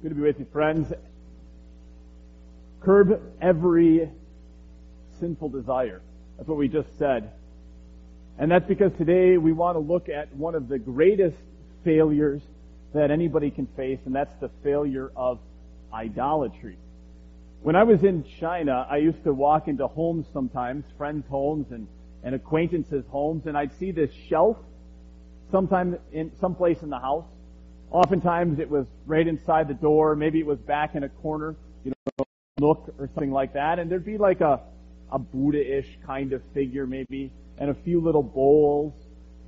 Good to be with you, friends. Curb every sinful desire. That's what we just said. And that's because today we want to look at one of the greatest failures that anybody can face, and that's the failure of idolatry. When I was in China, I used to walk into homes sometimes, friends' homes and, and acquaintances' homes, and I'd see this shelf sometime in some place in the house. Oftentimes it was right inside the door, maybe it was back in a corner, you know, nook or something like that, and there'd be like a, a Buddha-ish kind of figure maybe, and a few little bowls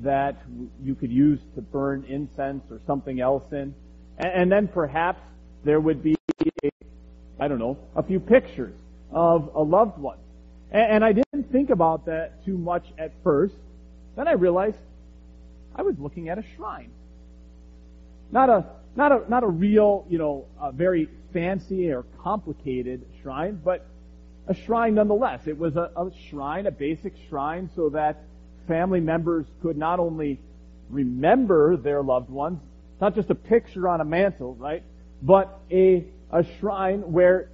that you could use to burn incense or something else in. And, and then perhaps there would be, I don't know, a few pictures of a loved one. And, and I didn't think about that too much at first. Then I realized I was looking at a shrine. Not a, not a, not a real, you know, very fancy or complicated shrine, but a shrine nonetheless. It was a, a shrine, a basic shrine, so that family members could not only remember their loved ones, not just a picture on a mantle, right? But a, a shrine where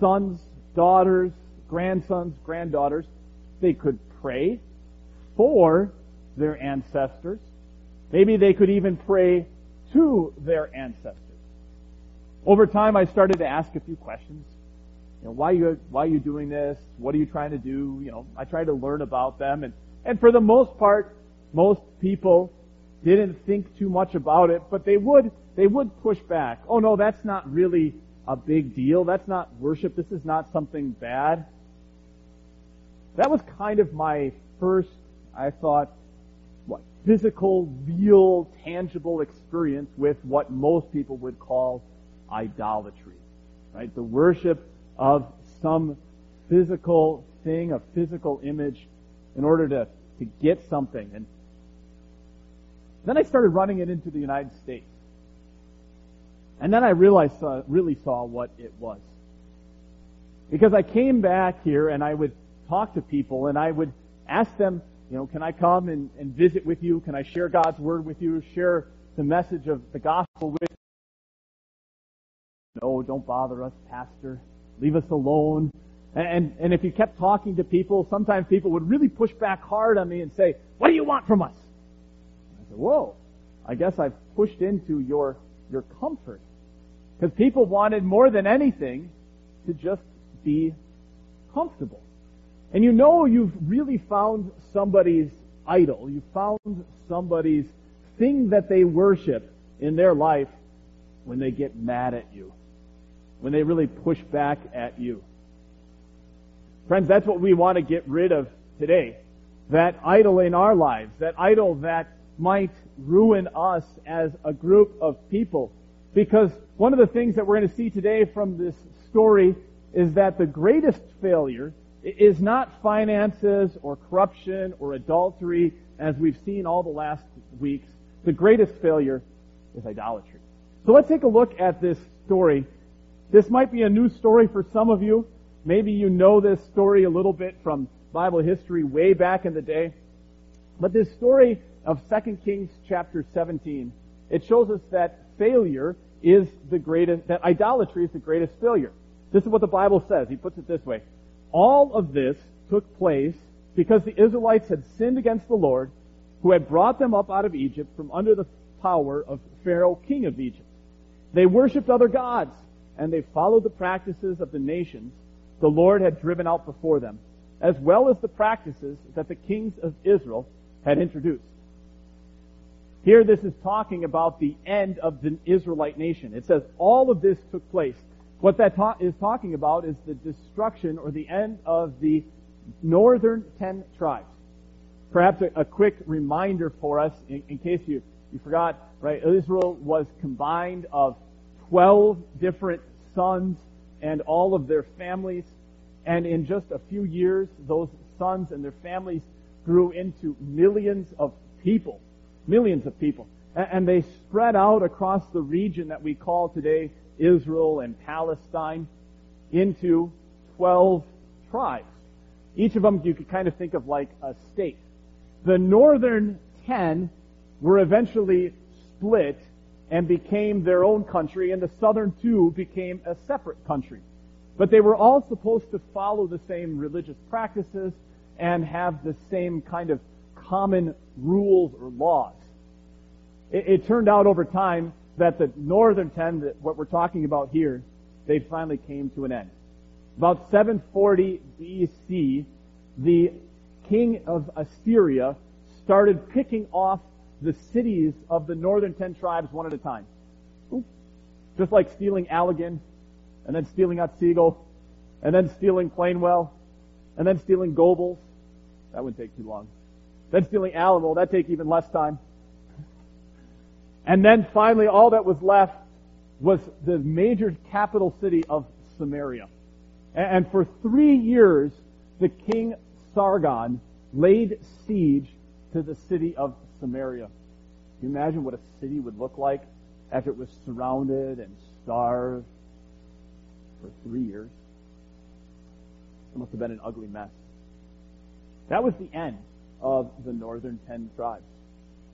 sons, daughters, grandsons, granddaughters, they could pray for their ancestors. Maybe they could even pray to their ancestors. Over time, I started to ask a few questions. You know, why you, why are you doing this? What are you trying to do? You know, I tried to learn about them and, and for the most part, most people didn't think too much about it, but they would, they would push back. Oh no, that's not really a big deal. That's not worship. This is not something bad. That was kind of my first, I thought, what, physical, real, tangible experience with what most people would call idolatry. Right? The worship of some physical thing, a physical image in order to, to get something. And then I started running it into the United States. And then I realized, uh, really saw what it was. Because I came back here and I would talk to people and I would ask them, you know, can I come and, and visit with you? Can I share God's Word with you? Share the message of the gospel with you? No, don't bother us, Pastor. Leave us alone. And, and if you kept talking to people, sometimes people would really push back hard on me and say, what do you want from us? I said, whoa, I guess I've pushed into your, your comfort. Because people wanted more than anything to just be comfortable. And you know you've really found somebody's idol. You found somebody's thing that they worship in their life when they get mad at you. When they really push back at you. Friends, that's what we want to get rid of today. That idol in our lives. That idol that might ruin us as a group of people. Because one of the things that we're going to see today from this story is that the greatest failure is not finances or corruption or adultery as we've seen all the last weeks. The greatest failure is idolatry. So let's take a look at this story. This might be a new story for some of you. Maybe you know this story a little bit from Bible history way back in the day. But this story of 2 Kings chapter 17, it shows us that failure is the greatest, that idolatry is the greatest failure. This is what the Bible says. He puts it this way. All of this took place because the Israelites had sinned against the Lord, who had brought them up out of Egypt from under the power of Pharaoh, king of Egypt. They worshipped other gods, and they followed the practices of the nations the Lord had driven out before them, as well as the practices that the kings of Israel had introduced. Here this is talking about the end of the Israelite nation. It says all of this took place what that ta- is talking about is the destruction or the end of the northern ten tribes. Perhaps a, a quick reminder for us, in, in case you, you forgot, right? Israel was combined of 12 different sons and all of their families. And in just a few years, those sons and their families grew into millions of people. Millions of people. And, and they spread out across the region that we call today Israel and Palestine into 12 tribes. Each of them you could kind of think of like a state. The northern 10 were eventually split and became their own country, and the southern two became a separate country. But they were all supposed to follow the same religious practices and have the same kind of common rules or laws. It, it turned out over time that the northern ten, that what we're talking about here, they finally came to an end. About 740 BC, the king of Assyria started picking off the cities of the northern ten tribes one at a time. Just like stealing Allegan, and then stealing Otsego, and then stealing Plainwell, and then stealing Gobles. That wouldn't take too long. Then stealing Alamo, that'd take even less time. And then finally, all that was left was the major capital city of Samaria. And for three years, the king Sargon laid siege to the city of Samaria. Can you imagine what a city would look like after it was surrounded and starved for three years? It must have been an ugly mess. That was the end of the northern ten tribes.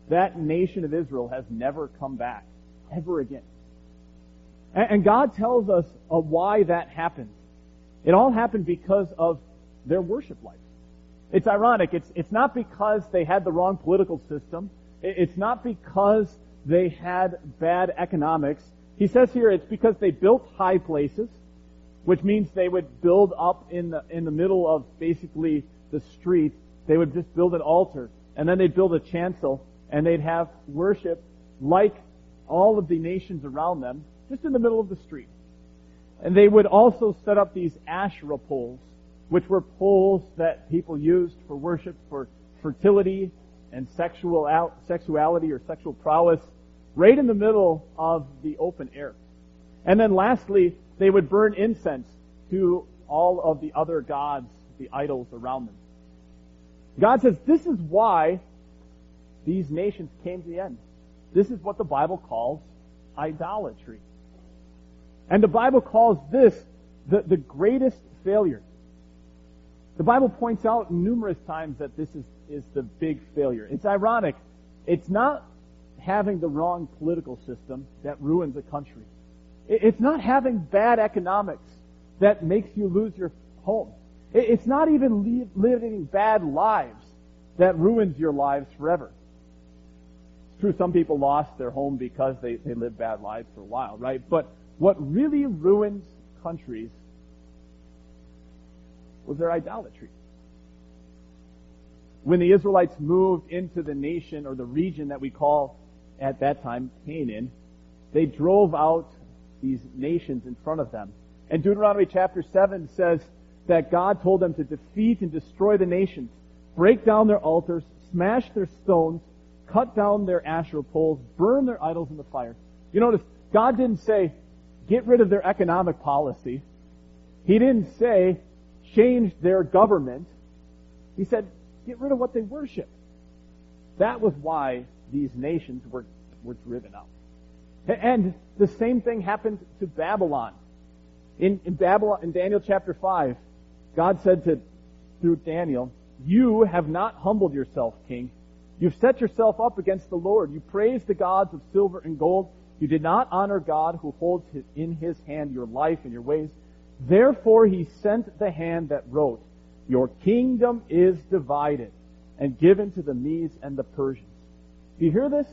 That nation of Israel has never come back, ever again. And God tells us uh, why that happened. It all happened because of their worship life. It's ironic. It's, it's not because they had the wrong political system. It's not because they had bad economics. He says here it's because they built high places, which means they would build up in the, in the middle of basically the street. They would just build an altar, and then they'd build a chancel, and they'd have worship like all of the nations around them, just in the middle of the street. And they would also set up these Asherah poles, which were poles that people used for worship for fertility and sexual out, sexuality or sexual prowess, right in the middle of the open air. And then lastly, they would burn incense to all of the other gods, the idols around them. God says this is why these nations came to the end. This is what the Bible calls idolatry. And the Bible calls this the, the greatest failure. The Bible points out numerous times that this is, is the big failure. It's ironic. It's not having the wrong political system that ruins a country. It's not having bad economics that makes you lose your home. It's not even living bad lives that ruins your lives forever. True some people lost their home because they, they lived bad lives for a while, right? But what really ruins countries was their idolatry. When the Israelites moved into the nation or the region that we call at that time Canaan, they drove out these nations in front of them. And Deuteronomy chapter 7 says that God told them to defeat and destroy the nations, break down their altars, smash their stones, cut down their Asherah poles, burn their idols in the fire. You notice, God didn't say, get rid of their economic policy. He didn't say, change their government. He said, get rid of what they worship. That was why these nations were, were driven out. And the same thing happened to Babylon. In, in Babylon, in Daniel chapter 5, God said to, through Daniel, you have not humbled yourself, king. You've set yourself up against the Lord. You praised the gods of silver and gold. You did not honor God who holds in his hand your life and your ways. Therefore he sent the hand that wrote, Your kingdom is divided and given to the Medes and the Persians. Do you hear this?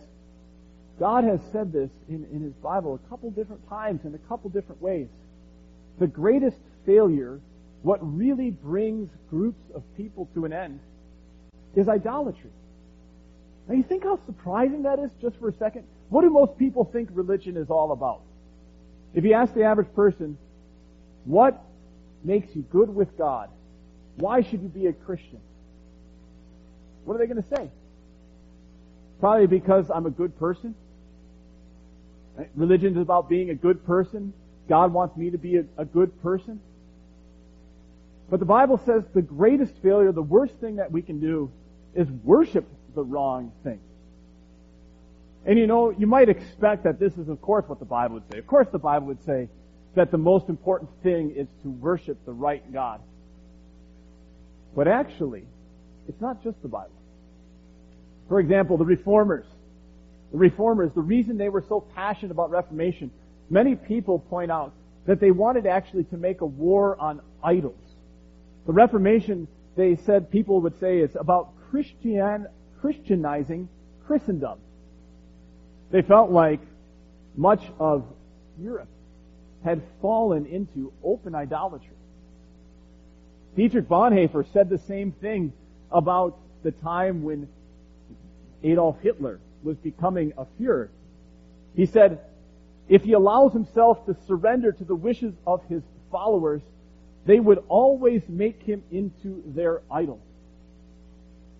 God has said this in, in his Bible a couple different times in a couple different ways. The greatest failure, what really brings groups of people to an end, is idolatry. Now you think how surprising that is just for a second? What do most people think religion is all about? If you ask the average person, what makes you good with God? Why should you be a Christian? What are they going to say? Probably because I'm a good person. Religion is about being a good person. God wants me to be a, a good person. But the Bible says the greatest failure, the worst thing that we can do is worship the wrong thing. And you know, you might expect that this is of course what the Bible would say. Of course the Bible would say that the most important thing is to worship the right God. But actually, it's not just the Bible. For example, the reformers. the reformers, the reason they were so passionate about Reformation, many people point out that they wanted actually to make a war on idols. The Reformation, they said people would say, is about Christian, Christianizing Christendom. They felt like much of Europe had fallen into open idolatry. Dietrich Bonhoeffer said the same thing about the time when Adolf Hitler was becoming a Fuhrer. He said, if he allows himself to surrender to the wishes of his followers, they would always make him into their idol.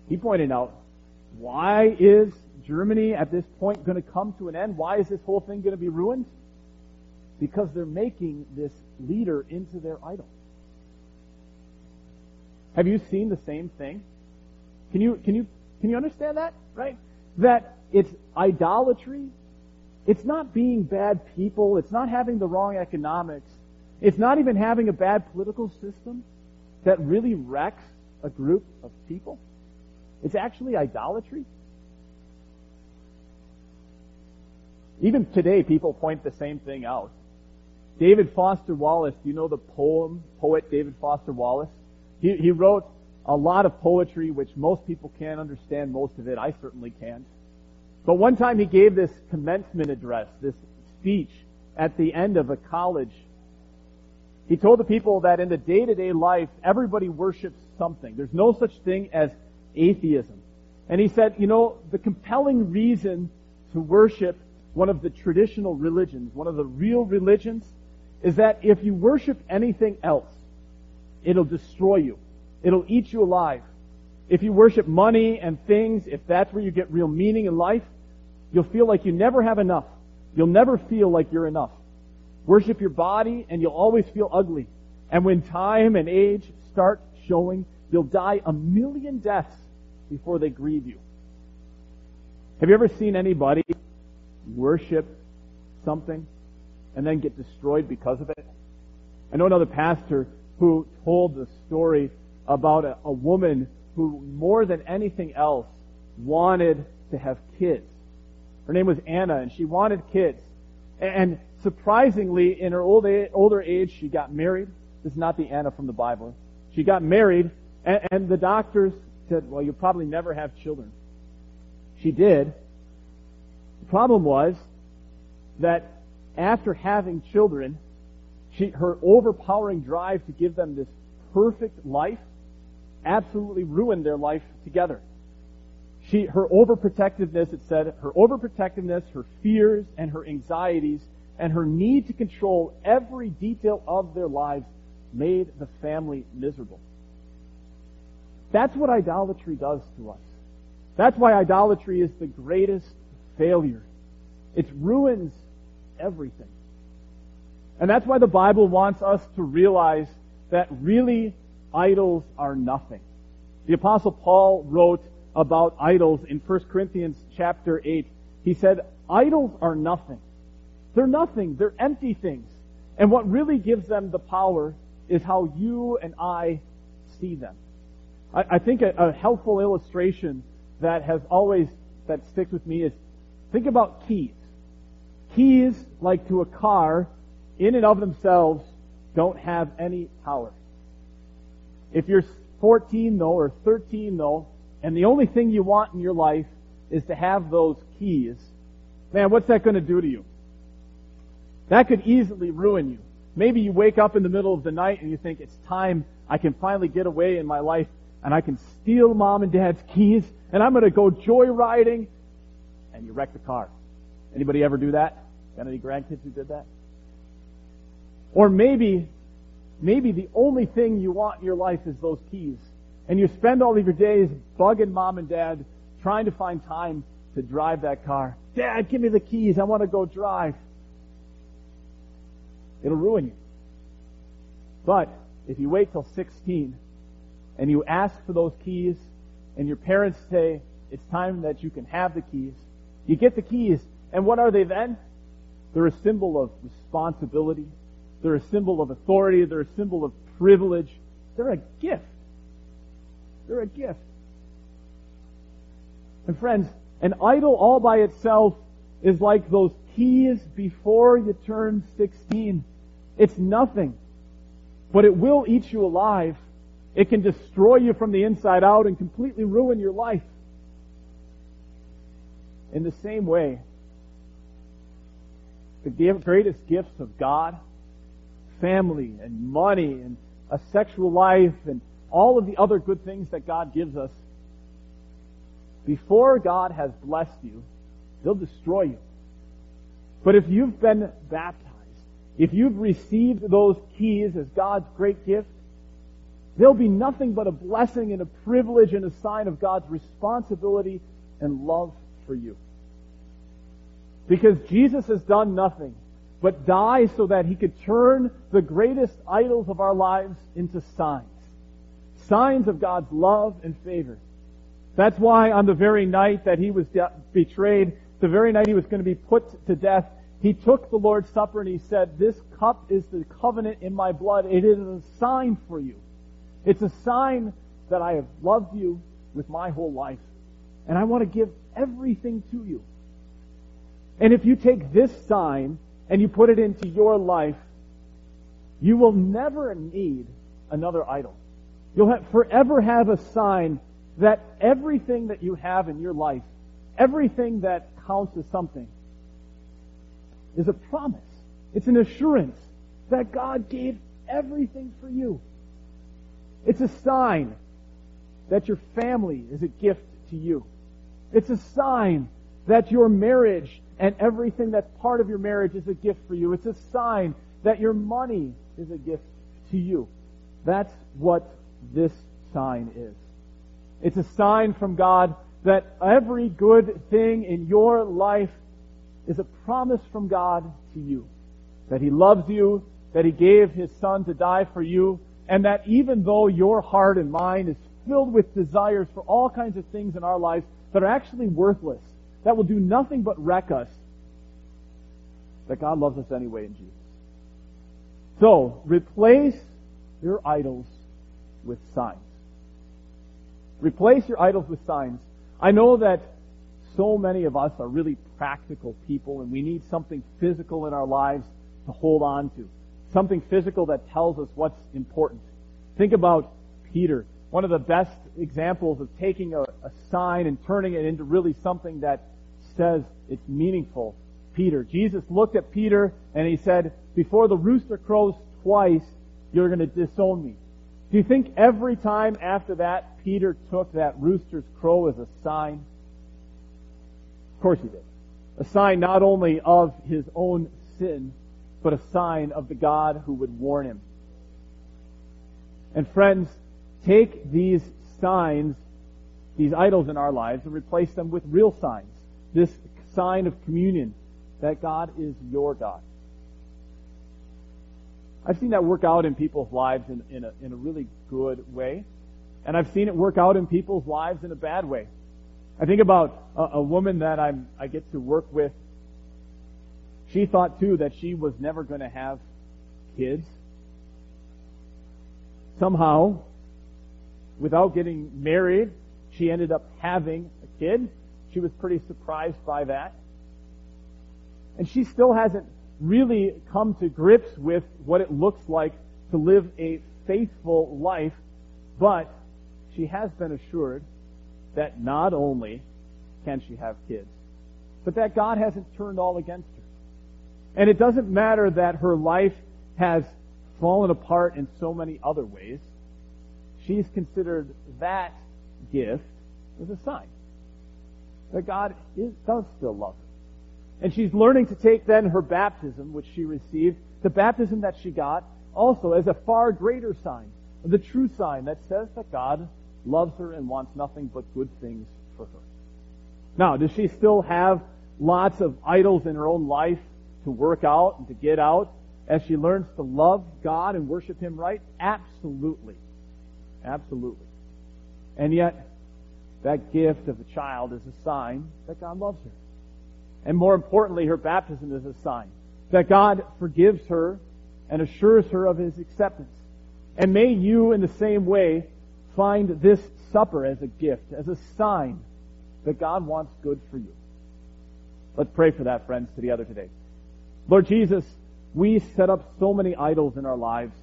He pointed out, why is Germany at this point going to come to an end? Why is this whole thing going to be ruined? Because they're making this leader into their idol. Have you seen the same thing? Can you, can you, can you understand that? Right? That it's idolatry. It's not being bad people. It's not having the wrong economics. It's not even having a bad political system that really wrecks a group of people. It's actually idolatry. Even today, people point the same thing out. David Foster Wallace, do you know the poem, poet David Foster Wallace? He, he wrote a lot of poetry, which most people can't understand most of it. I certainly can't. But one time he gave this commencement address, this speech at the end of a college. He told the people that in the day-to-day life, everybody worships something. There's no such thing as atheism. And he said, you know, the compelling reason to worship one of the traditional religions, one of the real religions, is that if you worship anything else, it'll destroy you. It'll eat you alive. If you worship money and things, if that's where you get real meaning in life, you'll feel like you never have enough. You'll never feel like you're enough. Worship your body and you'll always feel ugly. And when time and age start showing, you'll die a million deaths before they grieve you. Have you ever seen anybody worship something and then get destroyed because of it? I know another pastor who told the story about a, a woman who, more than anything else, wanted to have kids. Her name was Anna, and she wanted kids. And surprisingly, in her old older age, she got married. This is not the Anna from the Bible. She got married, and, and the doctors said, well, you'll probably never have children. She did. The problem was that after having children, she, her overpowering drive to give them this perfect life absolutely ruined their life together. She, her overprotectiveness, it said, her overprotectiveness, her fears, and her anxieties, and her need to control every detail of their lives made the family miserable. That's what idolatry does to us. That's why idolatry is the greatest failure. It ruins everything. And that's why the Bible wants us to realize that really idols are nothing. The apostle Paul wrote about idols in 1 Corinthians chapter 8. He said, idols are nothing. They're nothing. They're empty things. And what really gives them the power is how you and I see them. I, I think a, a helpful illustration that has always, that sticks with me is, think about keys. Keys, like to a car, in and of themselves, don't have any power. If you're 14 though, or 13 though, and the only thing you want in your life is to have those keys, man, what's that going to do to you? That could easily ruin you. Maybe you wake up in the middle of the night and you think it's time I can finally get away in my life and I can steal mom and dad's keys and I'm going to go joyriding and you wreck the car. Anybody ever do that? Got any grandkids who did that? Or maybe maybe the only thing you want in your life is those keys. And you spend all of your days bugging mom and dad, trying to find time to drive that car. Dad, give me the keys. I want to go drive. It'll ruin you. But if you wait till 16 and you ask for those keys and your parents say it's time that you can have the keys, you get the keys. And what are they then? They're a symbol of responsibility they're a symbol of authority. They're a symbol of privilege. They're a gift. They're a gift. And friends, An idol all by itself is like those keys before you turn 16. It's nothing. But it will eat you alive. It can destroy you from the inside out and completely ruin your life. In the same way, the greatest gifts of God, family and money and a sexual life and all of the other good things that God gives us, before God has blessed you, they'll destroy you. But if you've been baptized, if you've received those keys as God's great gift, they'll be nothing but a blessing and a privilege and a sign of God's responsibility and love for you. Because Jesus has done nothing but die so that he could turn the greatest idols of our lives into signs. Signs of God's love and favor. That's why on the very night that he was de- betrayed, the very night he was going to be put to death, he took the Lord's Supper and he said, this cup is the covenant in my blood. It is a sign for you. It's a sign that I have loved you with my whole life. And I want to give everything to you. And if you take this sign and you put it into your life, you will never need another idol. You'll have, forever have a sign that everything that you have in your life, everything that counts as something, is a promise. It's an assurance that God gave everything for you. It's a sign that your family is a gift to you. It's a sign that your marriage and everything that's part of your marriage is a gift for you. It's a sign that your money is a gift to you. That's what this sign is. It's a sign from God that every good thing in your life is a promise from God to you. That He loves you, that He gave His Son to die for you, and that even though your heart and mind is filled with desires for all kinds of things in our lives that are actually worthless, that will do nothing but wreck us, that God loves us anyway in Jesus. So, replace your idols with signs. Replace your idols with signs. I know that so many of us are really practical people and we need something physical in our lives to hold on to. Something physical that tells us what's important. Think about Peter. One of the best examples of taking a, a sign and turning it into really something that says it's meaningful. Peter. Jesus looked at Peter and he said, before the rooster crows twice, you're going to disown me. Do you think every time after that, Peter took that rooster's crow as a sign? Of course he did. A sign not only of his own sin, but a sign of the God who would warn him. And friends, take these signs, these idols in our lives, and replace them with real signs. This sign of communion, that God is your God. I've seen that work out in people's lives in, in, a, in a really good way. And I've seen it work out in people's lives in a bad way. I think about a, a woman that I'm, I get to work with. She thought too that she was never going to have kids. Somehow, without getting married, she ended up having a kid. She was pretty surprised by that. And she still hasn't really come to grips with what it looks like to live a faithful life, but she has been assured that not only can she have kids, but that God hasn't turned all against. And it doesn't matter that her life has fallen apart in so many other ways. She's considered that gift as a sign that God is, does still love her. And she's learning to take then her baptism, which she received, the baptism that she got, also as a far greater sign, the true sign that says that God loves her and wants nothing but good things for her. Now, does she still have lots of idols in her own life to work out and to get out as she learns to love God and worship Him right? Absolutely. Absolutely. And yet, that gift of a child is a sign that God loves her. And more importantly, her baptism is a sign that God forgives her and assures her of His acceptance. And may you, in the same way, find this supper as a gift, as a sign that God wants good for you. Let's pray for that, friends, together today. Lord Jesus, we set up so many idols in our lives,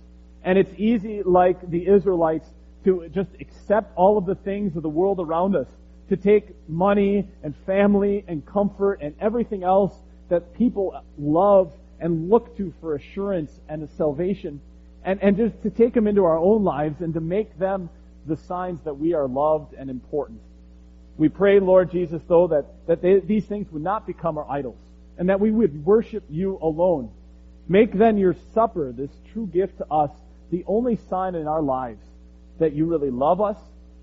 and it's easy, like the Israelites, to just accept all of the things of the world around us, to take money and family and comfort and everything else that people love and look to for assurance and salvation, and, and just to take them into our own lives and to make them the signs that we are loved and important. We pray, Lord Jesus, though, that, that they, these things would not become our idols, and that we would worship you alone. Make then your supper, this true gift to us, the only sign in our lives that you really love us,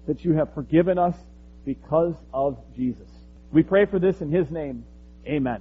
that you have forgiven us because of Jesus. We pray for this in His name. Amen.